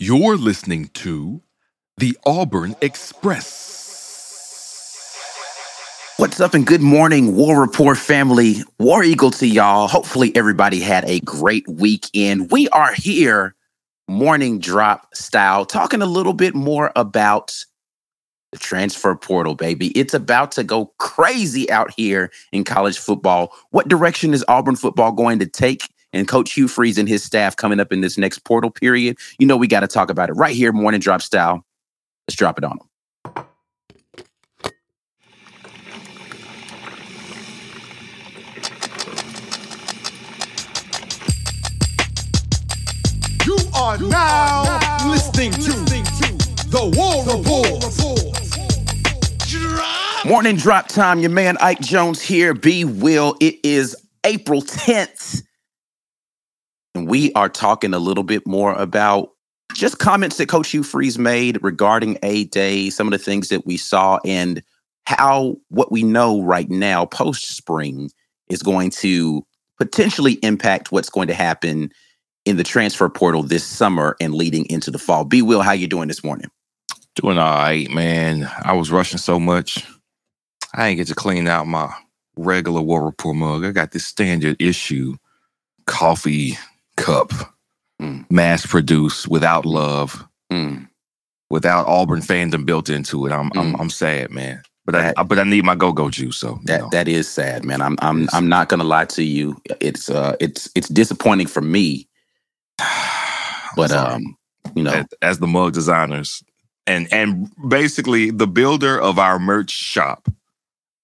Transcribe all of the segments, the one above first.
You're listening to the Auburn Express. What's up and good morning, War Rapport family. War Eagle to y'all. Hopefully, everybody had a great weekend. We are here, morning drop style, talking a little bit more about the transfer portal, baby. It's about to go crazy out here in college football. What direction is Auburn football going to take? And Coach Hugh Freeze and his staff coming up in this next portal period. You know, we got to talk about it right here, morning drop style. Let's drop it on them. You are now, listening, to, the War Rapport. Morning drop time. Your man Ike Jones here. B Wil. It is April 10th. We are talking a little bit more about just comments that Coach Hugh Freeze made regarding A Day, some of the things that we saw, and how what we know right now, post spring, is going to potentially impact what's going to happen in the transfer portal this summer and leading into the fall. B Wil, how you doing this morning? Doing all right, man. I was rushing so much. I ain't get to clean out my regular War Rapport mug. I got this standard issue coffee cup, Mm. mass produced without love, Mm. without Auburn fandom built into it. I'm I'm, Mm. I'm sad, man. But I, That- I but I need my go go juice. So That know. that is sad, man. I'm I'm I'm not gonna lie to you. It's uh it's it's disappointing for me, but um you know as, as the mug designers and and basically the builder of our merch shop.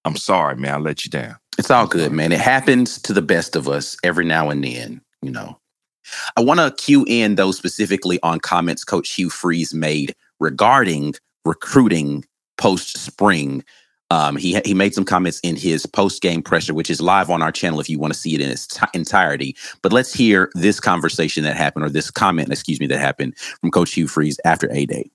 I'm sorry, man. I let you down. it's all good, man. It happens to the best of us every now and then, you know. I want to cue in those specifically on comments Coach Hugh Freeze made regarding recruiting post spring. Um, he he made some comments in his post game pressure, which is live on our channel if you want to see it in its ti- entirety. But let's hear this conversation that happened, or this comment, excuse me, that happened from Coach Hugh Freeze after A Day.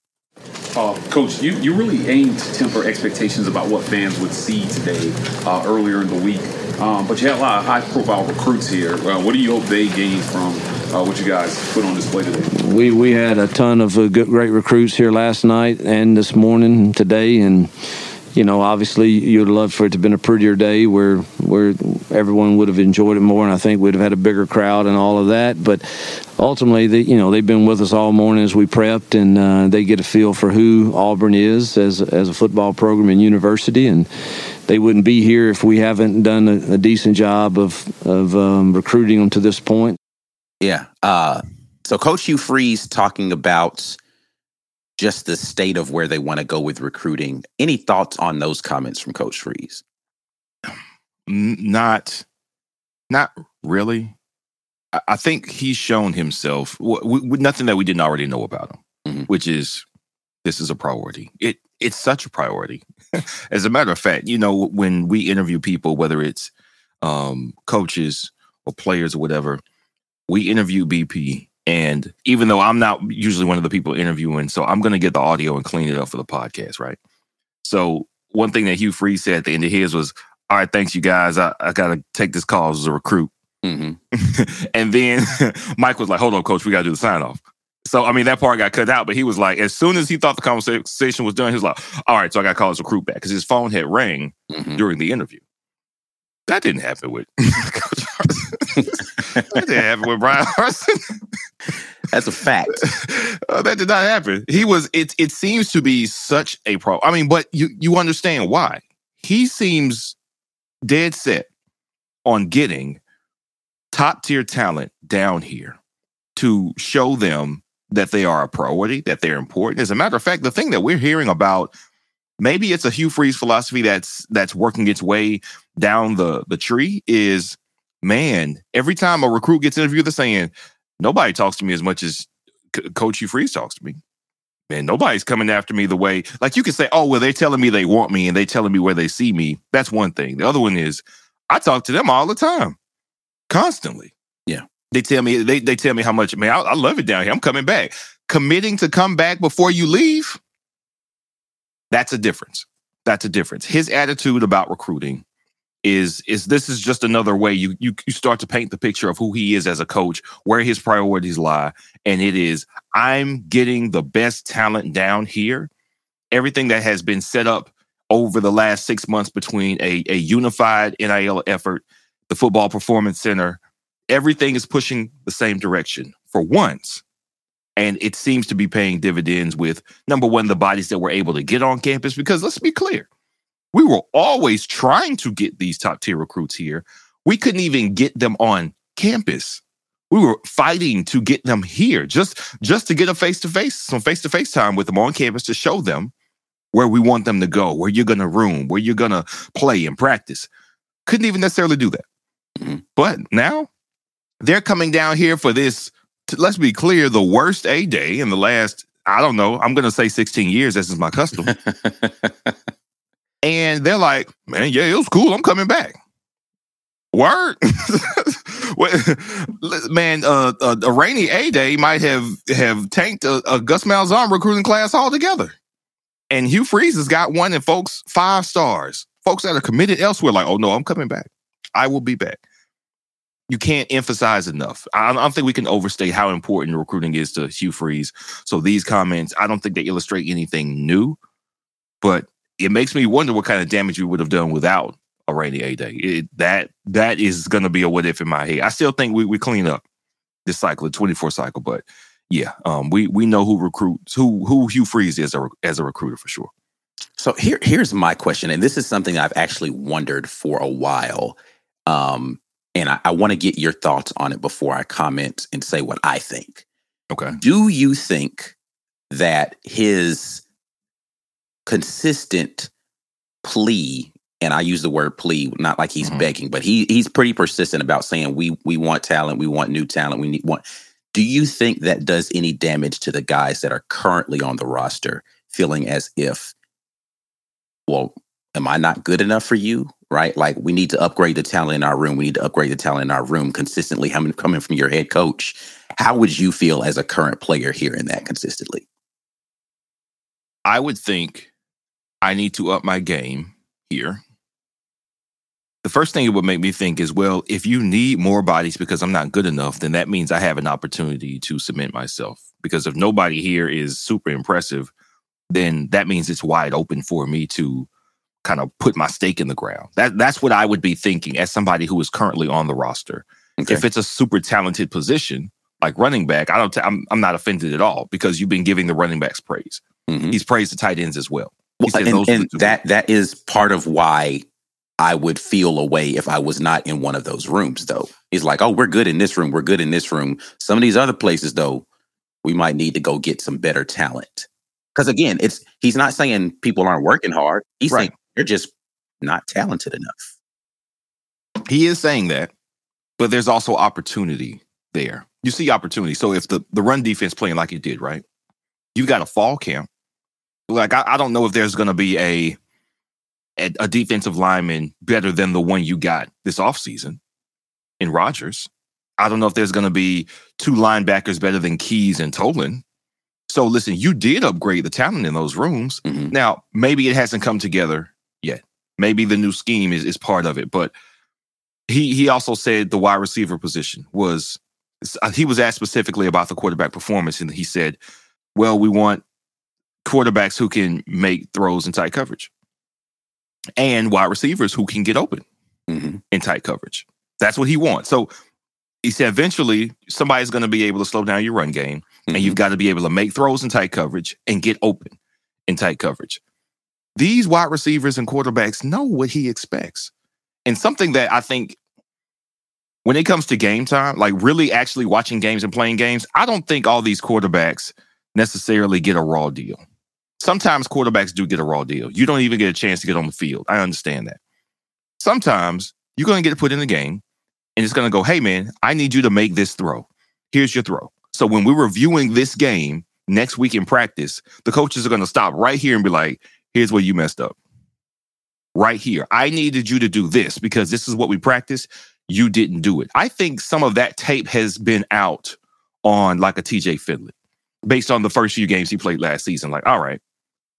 Uh, Coach, you, you really aimed to temper expectations about what fans would see today uh, earlier in the week. Um, but you had a lot of high profile recruits here. Uh, what do you hope they gain from uh, what you guys put on display today? We we had a ton of uh, good, great recruits here last night and this morning today, and you know, obviously, you'd love for it to have been a prettier day where where everyone would have enjoyed it more, and I think we'd have had a bigger crowd and all of that. But ultimately, they, you know, they've been with us all morning as we prepped, and uh, they get a feel for who Auburn is as as a football program and university, and they wouldn't be here if we haven't done a, a decent job of of um, recruiting them to this point. Yeah. Uh, so Coach Hugh Freeze talking about just the state of where they want to go with recruiting. Any thoughts on those comments from Coach Freeze? Not not really I- i think he's shown himself w- w- with nothing that we didn't already know about him Mhm. which is this is a priority it it's such a priority as a matter of fact you know when we interview people whether it's um coaches or players or whatever we interview bp and even though i'm not usually one of the people interviewing so i'm going to get the audio and clean it up for the podcast right so one thing that hugh freeze said at the end of his was all right, thanks you guys. I, I gotta take this call as a recruit. hmm and then Mike was like, hold on, coach, we gotta do the sign off. So I mean that part got cut out, but he was like, as soon as he thought the conversation was done, he was like, all right, so I gotta call his recruit back because his phone had rang hmm during the interview. That didn't happen with. that didn't happen with Bryan Harsin. That's a fact. Uh, that did not happen. He was. It. It seems to be such a problem. I mean, but you you understand why he seems dead set on getting top tier talent down here to show them that they are a priority, that they're important. As a matter of fact, the thing that we're hearing about, maybe it's a Hugh Freeze philosophy that's that's working its way down the the tree. Is man, every time a recruit gets interviewed, they're saying nobody talks to me as much as C- Coach Hugh Freeze talks to me. Man, nobody's coming after me the way like you can say, oh well, they're telling me they want me and they telling me where they see me. That's one thing. The other one is I talk to them all the time, constantly. Yeah. They tell me they they tell me how much man I, I love it down here. I'm coming back. Committing to come back before you leave. That's a difference. That's a difference. His attitude about recruiting is is this is just another way you you you start to paint the picture of who he is as a coach, where his priorities lie, and it is I'm getting the best talent down here. Everything that has been set up over the last six months between a, a unified NIL effort, the Football Performance Center, everything is pushing the same direction for once. And it seems to be paying dividends with number one, the bodies that were able to get on campus. Because let's be clear, we were always trying to get these top tier recruits here. We couldn't even get them on campus. We were fighting to get them here just, just to get a face to face, some face to face time with them on campus to show them where we want them to go, where you're going to room, where you're going to play and practice. Couldn't even necessarily do that. Mm-hmm. But now they're coming down here for this, let's be clear, the worst A day in the last, I don't know, I'm going to say 16 years. This is my custom. and they're like, man, yeah, it was cool. I'm coming back. Word, man. Uh, uh, a rainy A day might have have tanked a, a Gus Malzahn recruiting class altogether. And Hugh Freeze has got one, and folks five stars. Folks that are committed elsewhere, like, oh no, I'm coming back. I will be back. You can't emphasize enough. I don't think we can overstate how important recruiting is to Hugh Freeze. So these comments, I don't think they illustrate anything new, but it makes me wonder what kind of damage we would have done without a rainy A day. It, that that is going to be a what if in my head. I still think we we clean up this cycle, the 24 cycle, but yeah, um, we we know who recruits who who Hugh Freeze is a, as a recruiter for sure. So here here's my question, and this is something I've actually wondered for a while, um, and I, I want to get your thoughts on it before I comment and say what I think. Okay. Do you think that his consistent plea and I use the word plea, not like he's mm-hmm. begging, but he he's pretty persistent about saying we we want talent, we want new talent, we need want do you think that does any damage to the guys that are currently on the roster feeling as if, well, am I not good enough for you? Right? Like we need to upgrade the talent in our room. We need to upgrade the talent in our room consistently coming from your head coach. How would you feel as a current player hearing that consistently? I would think I need to up my game here the first thing it would make me think is, well, if you need more bodies because I'm not good enough, then that means I have an opportunity to cement myself. Because if nobody here is super impressive, then that means it's wide open for me to kind of put my stake in the ground. That that's what I would be thinking as somebody who is currently on the roster. Okay. If it's a super talented position like running back, I don't. i am I'm not offended at all because you've been giving the running backs praise. Mm-hmm. He's praised the tight ends as well. Well and, and that that is part of why I would feel away if I was not in one of those rooms, though. It's like, oh, we're good in this room. We're good in this room. Some of these other places, though, we might need to go get some better talent. Because again, it's he's not saying people aren't working hard. He's right. saying they're just not talented enough. He is saying that, but there's also opportunity there. You see opportunity. So if the, the run defense playing like it did, right? You've got a fall camp. Like I, I don't know if there's gonna be a a defensive lineman better than the one you got this offseason in Rogers. I don't know if there's going to be two linebackers better than Keys and Tolan. So listen, you did upgrade the talent in those rooms. Mm-hmm. Now, maybe it hasn't come together yet. Maybe the new scheme is, is part of it. But he he also said the wide receiver position was he was asked specifically about the quarterback performance, and he said, Well, we want quarterbacks who can make throws in tight coverage and wide receivers who can get open mm-hmm. in tight coverage. That's what he wants. So he said eventually somebody's going to be able to slow down your run game, mm-hmm. and you've got to be able to make throws in tight coverage and get open in tight coverage. These wide receivers and quarterbacks know what he expects. And something that I think when it comes to game time, like really actually watching games and playing games, I don't think all these quarterbacks necessarily get a raw deal sometimes quarterbacks do get a raw deal. You don't even get a chance to get on the field. I understand that. Sometimes you're going to get put in the game and it's going to go, hey, man, I need you to make this throw. Here's your throw. So when we're reviewing this game next week in practice, the coaches are going to stop right here and be like, here's where you messed up. Right here. I needed you to do this because this is what we practice. You didn't do it. I think some of that tape has been out on like a TJ Finley based on the first few games he played last season. Like, all right,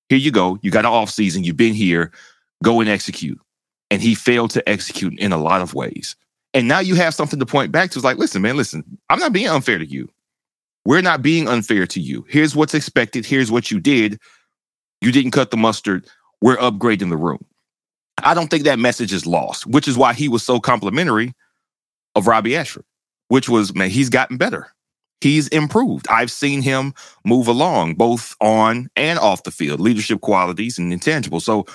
here you go. You got an off season. You've been here. Go and execute. and he failed to execute in a lot of ways. And now you have something to point back to. It's like, listen, man, listen, I'm not being unfair to you. We're not being unfair to you. Here's what's expected. Here's what you did. You didn't cut the mustard. We're upgrading the room. I don't think that message is lost, which is why he was so complimentary of Robbie Ashford, which was, man, he's gotten better. He's improved. I've seen him move along both on and off the field, leadership qualities and intangibles. So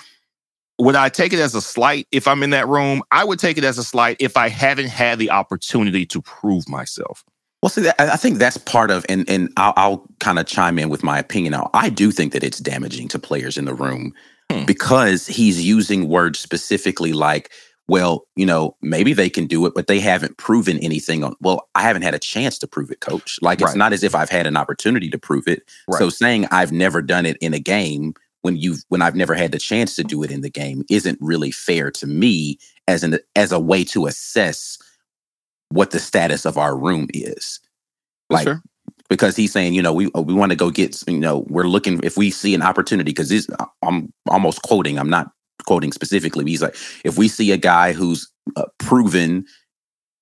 would I take it as a slight if I'm in that room? I would take it as a slight if I haven't had the opportunity to prove myself. Well, see, I think that's part of, and and I'll, I'll kind of chime in with my opinion. Now, I do think that it's damaging to players in the room hmm. because he's using words specifically like, well, you know, maybe they can do it, but they haven't proven anything on. Well, I haven't had a chance to prove it, coach. Like it's not as if I've had an opportunity to prove it. Right. So saying I've never done it in a game when you've when I've never had the chance to do it in the game isn't really fair to me as an as a way to assess what the status of our room is. Like sure. because he's saying, you know, we uh, we want to go get, you know, we're looking if we see an opportunity because this uh, I'm almost quoting, I'm not quoting specifically. He's like, if we see a guy who's uh, proven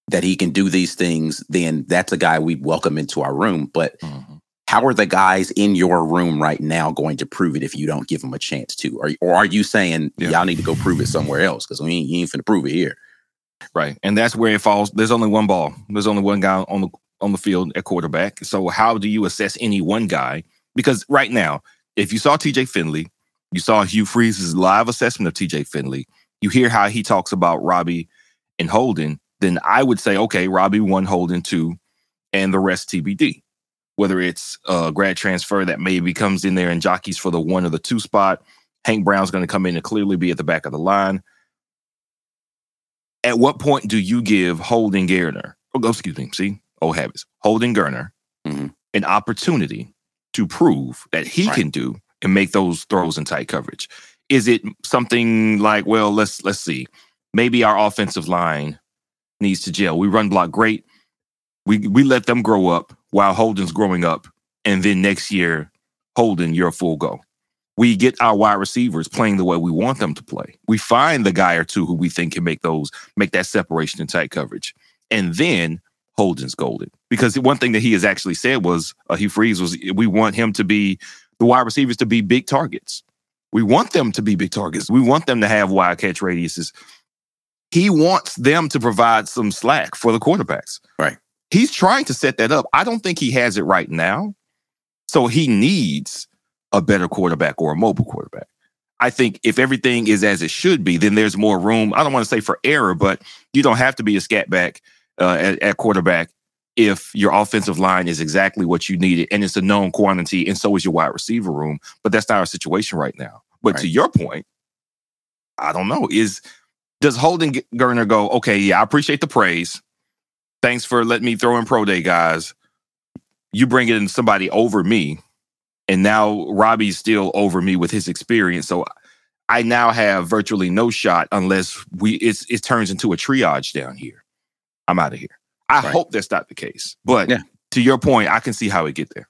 that he can do these things, then that's a guy we welcome into our room. But mm-hmm how are the guys in your room right now going to prove it if you don't give them a chance to? Or, or are you saying yeah. y'all need to go prove it somewhere else? Because we ain't, you ain't finna prove it here. Right. And that's where it falls. There's only one ball. There's only one guy on the on the field at quarterback. So how do you assess any one guy? Because right now, if you saw TJ Finley, you saw Hugh Freeze's live assessment of TJ Finley, you hear how he talks about Robbie and Holden, then I would say, okay, Robbie one, Holden two, and the rest TBD whether it's a grad transfer that maybe comes in there and jockeys for the one or the two spot. Hank Brown's going to come in and clearly be at the back of the line. At what point do you give Holden Geriner, oh, excuse me, see, old habits, Holden Geriner, mm-hmm. an opportunity to prove that he right. can do and make those throws in tight coverage? Is it something like, well, let's let's see, maybe our offensive line needs to gel. We run block great. We we let them grow up while Holden's growing up, and then next year, Holden, you're a full go. We get our wide receivers playing the way we want them to play. We find the guy or two who we think can make those make that separation in tight coverage, and then Holden's golden. Because one thing that he has actually said was uh, he freeze was we want him to be the wide receivers to be big targets. We want them to be big targets. We want them to have wide catch radiuses. He wants them to provide some slack for the quarterbacks. Right. He's trying to set that up. I don't think he has it right now. So he needs a better quarterback or a mobile quarterback. I think if everything is as it should be, then there's more room. I don't want to say for error, but you don't have to be a scat back uh, at, at quarterback if your offensive line is exactly what you needed and it's a known quantity, and so is your wide receiver room. But that's not our situation right now. But right. to your point, I don't know. Is does Holden Geriner go, okay, yeah, I appreciate the praise thanks for letting me throw in pro day, guys. You bring in somebody over me, and now Robbie's still over me with his experience. So I now have virtually no shot unless we it's, it turns into a triage down here. I'm out of here. I right. hope that's not the case, but yeah. to your point, I can see how it get there.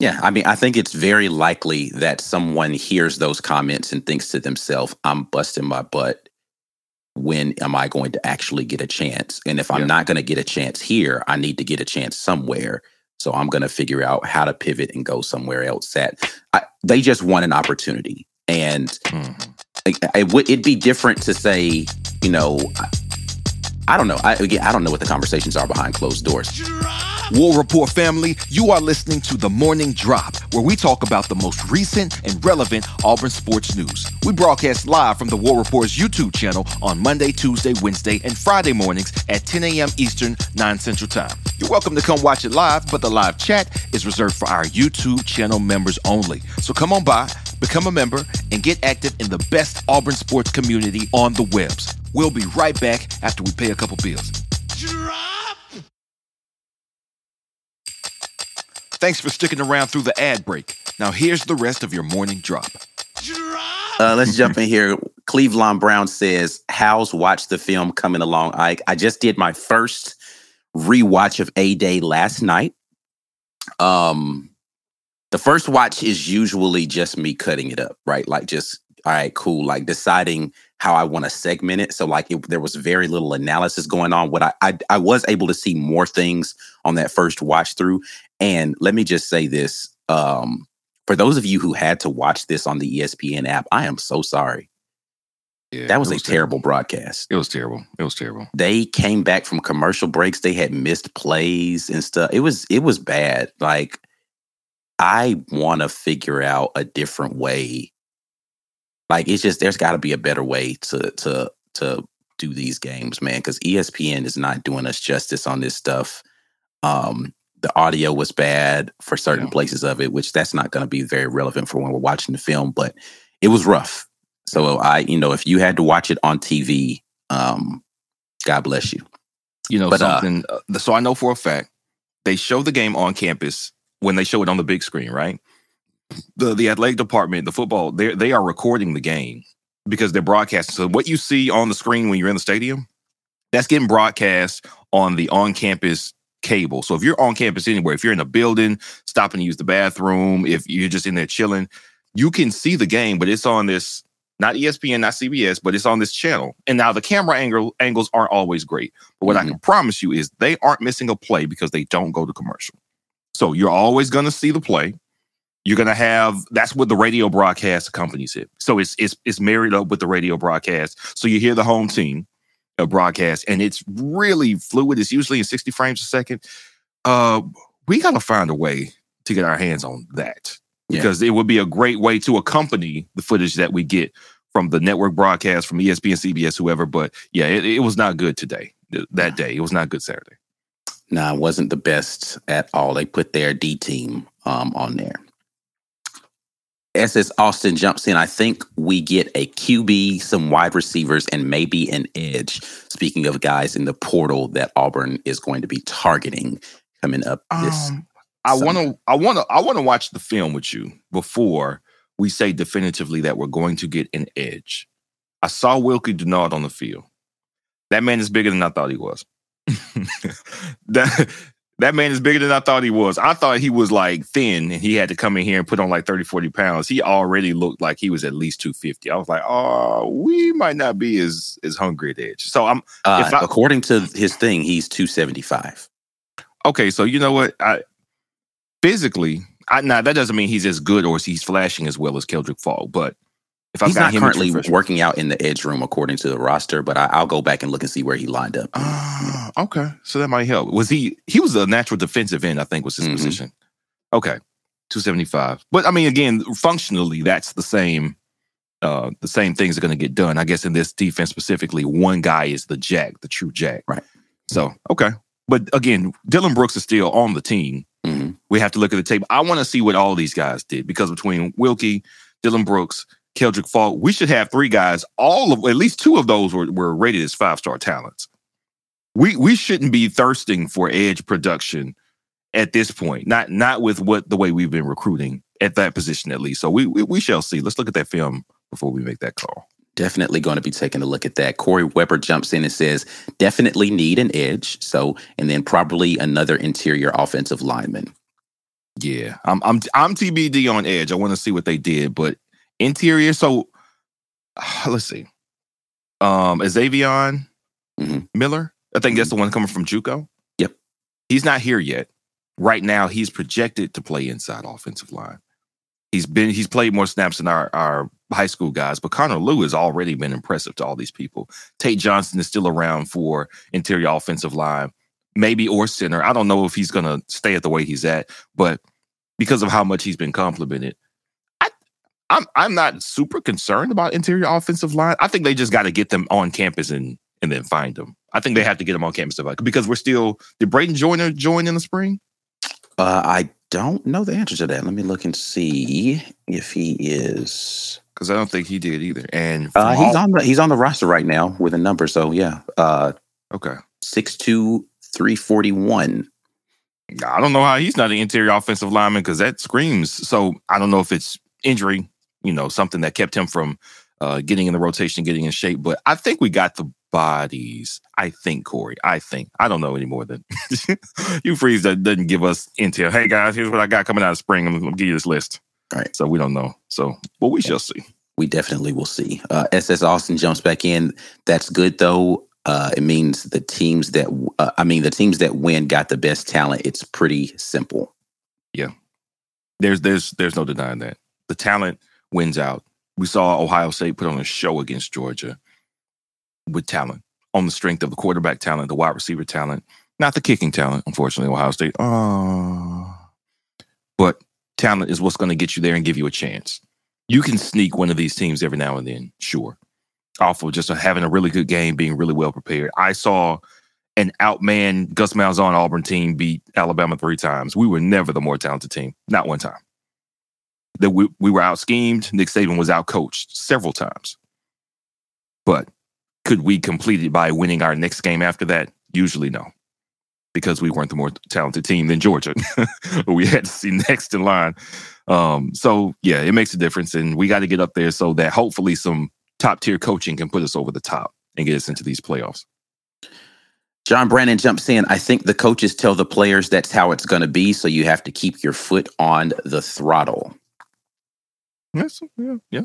Yeah, I mean, I think it's very likely that someone hears those comments and thinks to themselves, "I'm busting my butt when am I going to actually get a chance? And if I'm yeah. not going to get a chance here, I need to get a chance somewhere. So I'm going to figure out how to pivot and go somewhere else. That I, they just want an opportunity, and mm-hmm. it, it would it'd be different to say, you know, I, don't know. I again, I don't know what the conversations are behind closed doors. War Rapport family, you are listening to The Morning Drop, where we talk about the most recent and relevant Auburn sports news. We broadcast live from the War Rapport's YouTube channel on Monday, Tuesday, Wednesday, and Friday mornings at 10 a.m. Eastern, 9 Central Time. You're welcome to come watch it live, but the live chat is reserved for our YouTube channel members only. So come on by, become a member, and get active in the best Auburn sports community on the webs. We'll be right back after we pay a couple bills. Drop! Thanks for sticking around through the ad break. Now here's the rest of your morning drop. Uh, let's jump in here. Cleveland Brown says, "How's watch the film coming along?" I I just did my first rewatch of A Day last night. Um, the first watch is usually just me cutting it up, right? Like just all right, cool. Like deciding how I want to segment it. So like it, there was very little analysis going on. What I, I I was able to see more things on that first watch through. And let me just say this: um, for those of you who had to watch this on the ESPN app, I am so sorry. Yeah, That was, it a terrible broadcast. It was terrible. It was terrible. They came back from commercial breaks. They had missed plays and stuff. It was it was bad. Like I want to figure out a different way. Like it's just there's got to be a better way to to to do these games, man. Because ESPN is not doing us justice on this stuff. Um, the audio was bad for certain Yeah. places of it, which that's not going to be very relevant for when we're watching the film. But it was rough. So I, you know, if you had to watch it on TV, um, God bless you. You know But, uh, something. Uh, so I know for a fact they show the game on campus when they show it on the big screen, right? The the athletic department, the football, they they are recording the game because they're broadcasting. So what you see on the screen when you're in the stadium, that's getting broadcast on the on campus cable. So if you're on campus anywhere, if you're in a building, stopping to use the bathroom, if you're just in there chilling, you can see the game, but it's on this not ESPN, not CBS, but it's on this channel. And now the camera angle angles aren't always great. But what I can mm-hmm. promise you is they aren't missing a play because they don't go to commercial. So you're always going to see the play. You're going to have that's what the radio broadcast accompanies it. So it's it's it's married up with the radio broadcast. So you hear the home team uh, broadcast, and it's really fluid. It's usually in 60 frames a second. Uh, we got to find a way to get our hands on that Yeah. because it would be a great way to accompany the footage that we get from the network broadcast, from ESPN, CBS, whoever. But yeah, it, it was not good today. That day, it was not good Saturday. Nah, it wasn't the best at all. They put their D team um, on there. SS Austin jumps in. I think we get a QB, some wide receivers, and maybe an edge. Speaking of guys in the portal that Auburn is going to be targeting coming up this. Um, I want to, I want to, I want to watch the film with you before we say definitively that we're going to get an edge. I saw Wilky Denaud on the field. That man is bigger than I thought he was. that that man is bigger than I thought he was. I thought he was like thin and he had to come in here and put on like 30, 40 pounds. He already looked like he was at least 250. I was like, oh, we might not be as as hungry at edge. So I'm Uh, if I- according to his thing, he's 275. okay, so you know what? I physically, I now that doesn't mean he's as good or he's flashing as well as Keldric Faulk, but if I've He's got not him currently at true freshman- working out in the edge room according to the roster, but I, I'll go back and look and see where he lined up. Ah, okay, so that might help. Was he? He was a natural defensive end, I think, was his Mhm. position. Okay, two seventy five. But I mean, again, functionally, that's the same. Uh, the same things are going to get done. I guess in this defense specifically, one guy is the jack, the true jack. Right. So okay, but again, Dylan Brooks is still on the team. Mhm. We have to look at the tape. I want to see what all these guys did because between Wilky, Dylan Brooks, Keldric Faulk, we should have three guys. All of at least two of those were, were rated as five star talents. We we shouldn't be thirsting for edge production at this point. Not not with what the way we've been recruiting at that position at least. So we we, we shall see. Let's look at that film before we make that call. Definitely going to be taking a look at that. Corey Weber jumps in and says, definitely need an edge. So, and then probably another interior offensive lineman. Yeah, I'm I'm I'm TBD on edge. I want to see what they did, but interior. So let's see. Um, Xavion Mhm. Miller. I think that's the one coming from JUCO. Yep. He's not here yet. Right now, he's projected to play inside offensive line. He's been he's played more snaps than our our high school guys, but Connor Lew has already been impressive to all these people. Tate Johnson is still around for interior offensive line, maybe or center. I don't know if he's gonna stay at the way he's at, but because of how much he's been complimented, I'm I'm not super concerned about interior offensive line. I think they just got to get them on campus and and then find them. I think they have to get them on campus to- because we're still. Did Braden Joyner join in the spring? Uh, I don't know the answer to that. Let me look and see if he is. Because I don't think he did either. And Uh, he's all- on the he's on the roster right now with a number. So yeah, uh, okay. six two three forty one. I don't know how he's not an interior offensive lineman because that screams. So I don't know if it's injury, you know, something that kept him from uh, getting in the rotation, getting in shape. But I think we got the bodies. I think Corey. I think I don't know any more than you. Freeze that doesn't give us intel. Hey guys, here's what I got coming out of spring. I'm gonna give you this list. Right. So we don't know. So, but we shall see. we definitely will see. Uh, SS Austin jumps back in. That's good though. Uh, it means the teams that uh, I mean the teams that win got the best talent. It's pretty simple. Yeah. There's there's there's no denying that. The talent wins out. We saw Ohio State put on a show against Georgia with talent on the strength of the quarterback talent, the wide receiver talent, not the kicking talent, unfortunately, Ohio State. Oh. But talent is what's going to get you there and give you a chance. You can sneak one of these teams every now and then, sure. Off of just having a really good game, being really well prepared. I saw an outman Gus Malzahn Auburn team beat Alabama three times. We were never the more talented team, not one time. That we, we were out schemed. Nick Saban was out coached several times. But could we complete it by winning our next game after that? Usually no. Because we weren't the more talented team than Georgia. we had to see next in line. Um, so yeah, it makes a difference. And we got to get up there so that hopefully some top tier coaching can put us over the top and get us into these playoffs. John Brandon jumps in. I think the coaches tell the players that's how it's going to be, so you have to keep your foot on the throttle. Yes, yeah, yeah.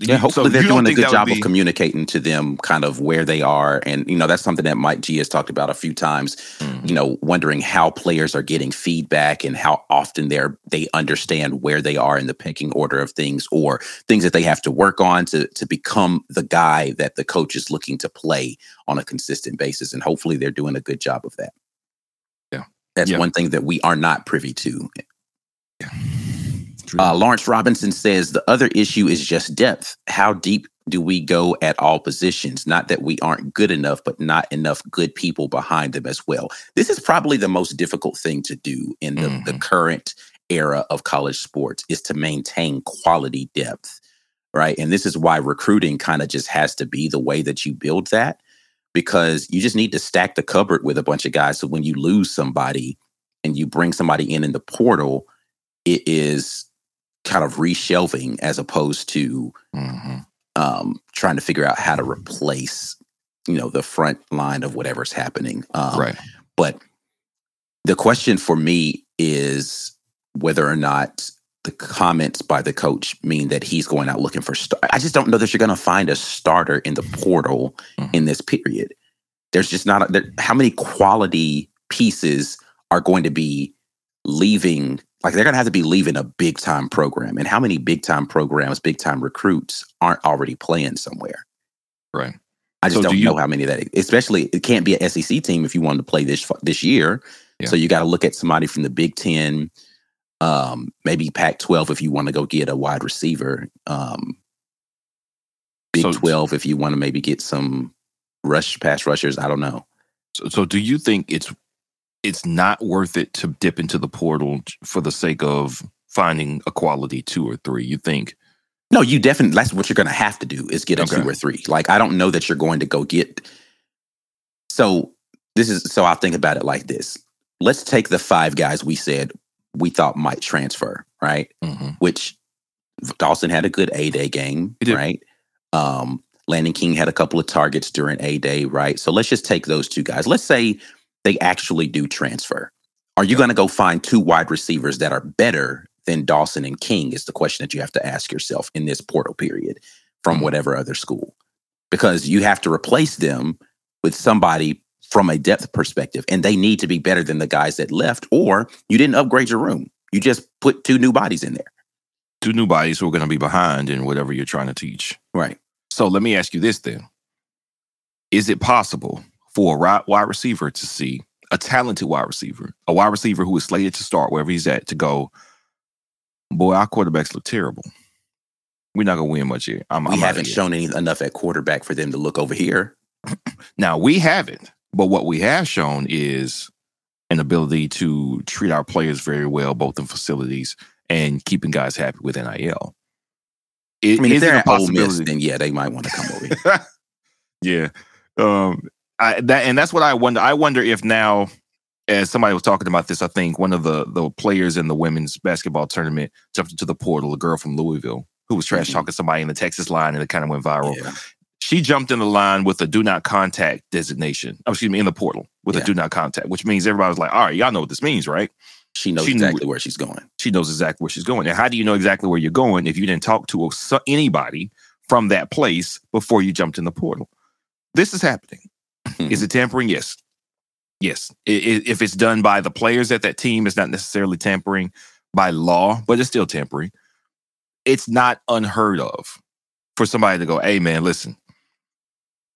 Yeah, hopefully so they're doing a good job be- of communicating to them kind of where they are. And, you know, that's something that Mike G has talked about a few times, Mhm. you know, wondering how players are getting feedback and how often they're they understand where they are in the pecking order of things or things that they have to work on to to become the guy that the coach is looking to play on a consistent basis. And hopefully they're doing a good job of that. Yeah. That's Yeah. one thing that we are not privy to. Uh, Lawrence Robinson says the other issue is just depth. How deep do we go at all positions? Not that we aren't good enough, but not enough good people behind them as well. This is probably the most difficult thing to do in the, the Mhm. current era of college sports is to maintain quality depth, right? And this is why recruiting kind of just has to be the way that you build that because you just need to stack the cupboard with a bunch of guys. So when you lose somebody and you bring somebody in in the portal, it is kind of reshelving as opposed to Mhm. um, trying to figure out how to replace, you know, the front line of whatever's happening. Um, right. But the question for me is whether or not the comments by the coach mean that he's going out looking for. Star- I just don't know that you're going to find a starter in the portal Mhm. in this period. There's just not. A, there, how many quality pieces are going to be leaving? Like they're going to have to be leaving a big time program, and how many big time programs, big time recruits aren't already playing somewhere? Right. I just So do don't you- know how many of that. Especially, it can't be an SEC team if you wanted to play this this year. Yeah. So you got to look at somebody from the Big Ten, um, maybe Pac-12 if you want to go get a wide receiver. Um, Big So- 12 if you want to maybe get some rush pass rushers. I don't know. So, so do you think it's it's not worth it to dip into the portal for the sake of finding a quality two or three? You think? No, you definitely. That's what you're going to have to do is get a Okay. two or three. Like I don't know that you're going to go get. So this is so I'll think about it like this. Let's take the five guys we said we thought might transfer, right? Mhm. Which Dawson had a good A day game, right? Um, Landen King had a couple of targets during A day, right? So let's just take those two guys. Let's say they actually do transfer. Are you going to go find two wide receivers that are better than Dawson and King? Is the question that you have to ask yourself in this portal period from Mhm. whatever other school, because you have to replace them with somebody from a depth perspective, and they need to be better than the guys that left, or you didn't upgrade your room. You just put two new bodies in there, Two new bodies who are going to be behind in whatever you're trying to teach. right? So let me ask you this then: Is it possible for a wide receiver to see a talented wide receiver, a wide receiver who is slated to start wherever he's at, to go, boy, our quarterbacks look terrible. We're not gonna win much here. I'm, We I'm haven't shown any enough at quarterback for them to look over here. Now we haven't, but what we have shown is an ability to treat our players very well, both in facilities and keeping guys happy with NIL. It, I mean, if they're at Ole Miss, possibility? then yeah, they might want to come over here. yeah, um, I, that and that's what I wonder. I wonder if now, as somebody was talking about this, I think one of the the players in the women's basketball tournament jumped into the portal. A girl from Louisville who was trash Mhm. talking somebody in the Texas line, and it kind of went viral. Yeah. She jumped in the line with a do not contact designation. Oh, excuse me, in the portal with Yeah. a do not contact, which means everybody was like, "All right, y'all know what this means, right?" She knows She exactly it. where she's going. She knows exactly where she's going. And how do you know exactly where you're going if you didn't talk to anybody from that place before you jumped in the portal? This is happening. Is it tampering? Yes. Yes. If it's done by the players at that team, it's not necessarily tampering by law, but it's still tampering. It's not unheard of for somebody to go, hey, man, listen,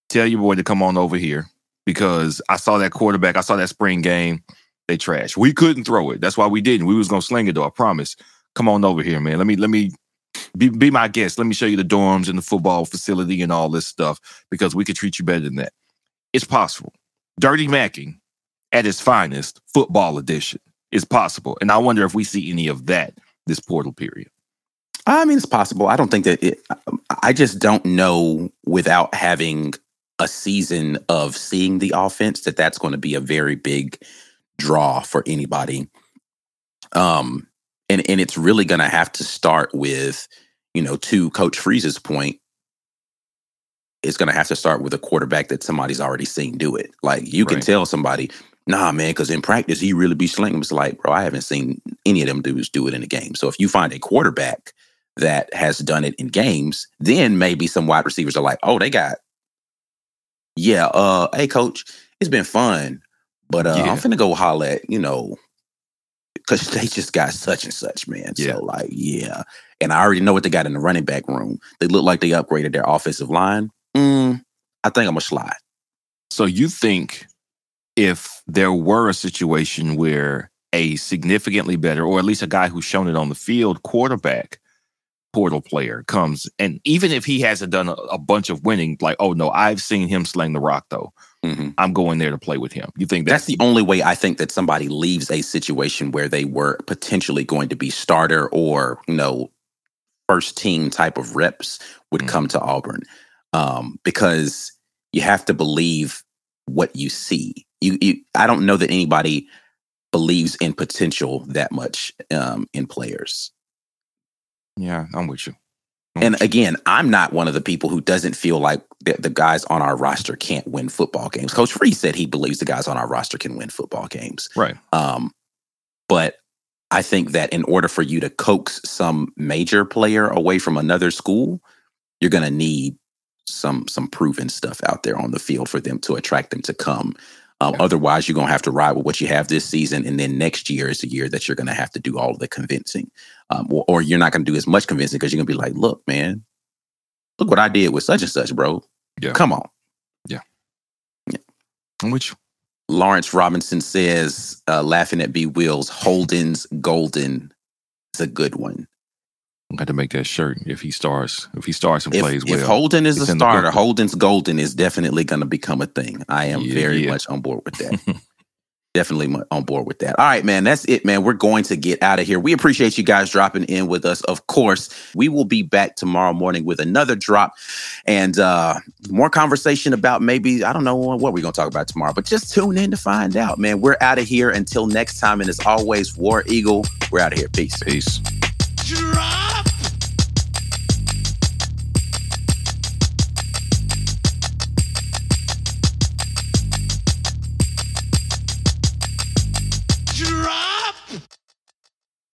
tell your boy to come on over here because I saw that quarterback, I saw that spring game. They trash. We couldn't throw it. That's why we didn't. We was gonna sling it though. I promise. Come on over here, man. Let me let me be, be my guest. Let me show you the dorms and the football facility and all this stuff because we could treat you better than that. It's possible. Dirty Macking at its finest, football edition, is possible. And I wonder if we see any of that this portal period. I mean, it's possible. I don't think that it, I just don't know without having a season of seeing the offense that that's going to be a very big draw for anybody. Um, and, and it's really going to have to start with, you know, to Coach Freeze's point, it's going to have to start with a quarterback that somebody's already seen do it. Like you can Right. tell somebody, nah, man, because in practice he really be slinging. It's like, bro, I haven't seen any of them dudes do it in a game. So if you find a quarterback that has done it in games, then maybe some wide receivers are like, oh, they got, yeah, uh, hey, coach, it's been fun, but uh, Yeah. I'm finna go holler at, you know, because they just got such and such, man. Yeah. So, like, yeah. And I already know what they got in the running back room. They look like they upgraded their offensive line. Mm, I think I'm a slide. So you think if there were a situation where a significantly better, or at least a guy who's shown it on the field, quarterback portal player comes, and even if he hasn't done a, a bunch of winning, like, oh no, I've seen him sling the rock though. Mhm. I'm going there to play with him. You think That's that's, the only way I think that somebody leaves a situation where they were potentially going to be starter or, you know, first team type of reps would Mhm. come to Auburn. Um, because you have to believe what you see. You, you I don't know that anybody believes in potential that much um, in players. yeah, I'm with you. I'm And with you. again, I'm not one of the people who doesn't feel like the, the guys on our roster can't win football games. Coach Free said he believes the guys on our roster can win football games. right. Um, but I think that in order for you to coax some major player away from another school, you're going to need some some proven stuff out there on the field for them to attract them to come. Um, Yeah. Otherwise, you're going to have to ride with what you have this season, and then next year is the year that you're going to have to do all the convincing, um, or, or you're not going to do as much convincing because you're going to be like, "Look, man, look what I did with such and such, bro. Yeah. Come on." I'm with you. Lawrence Robinson says, uh, laughing at B. Wills, Holden's Golden is a good one. I'm going to make that shirt if he starts. If he starts and If, plays if well. If Holden is a It's in the starter. Holden's Golden is definitely going to become a thing. I am Yeah, very yeah. much on board with that. definitely on board with that. All right, man. That's it, man. We're going to get out of here. We appreciate you guys dropping in with us. Of course, we will be back tomorrow morning with another drop and uh more conversation about maybe, I don't know what we're going to talk about tomorrow, but just tune in to find out, man. We're out of here until next time. And as always, War Eagle, we're out of here. Peace. Peace. Drop.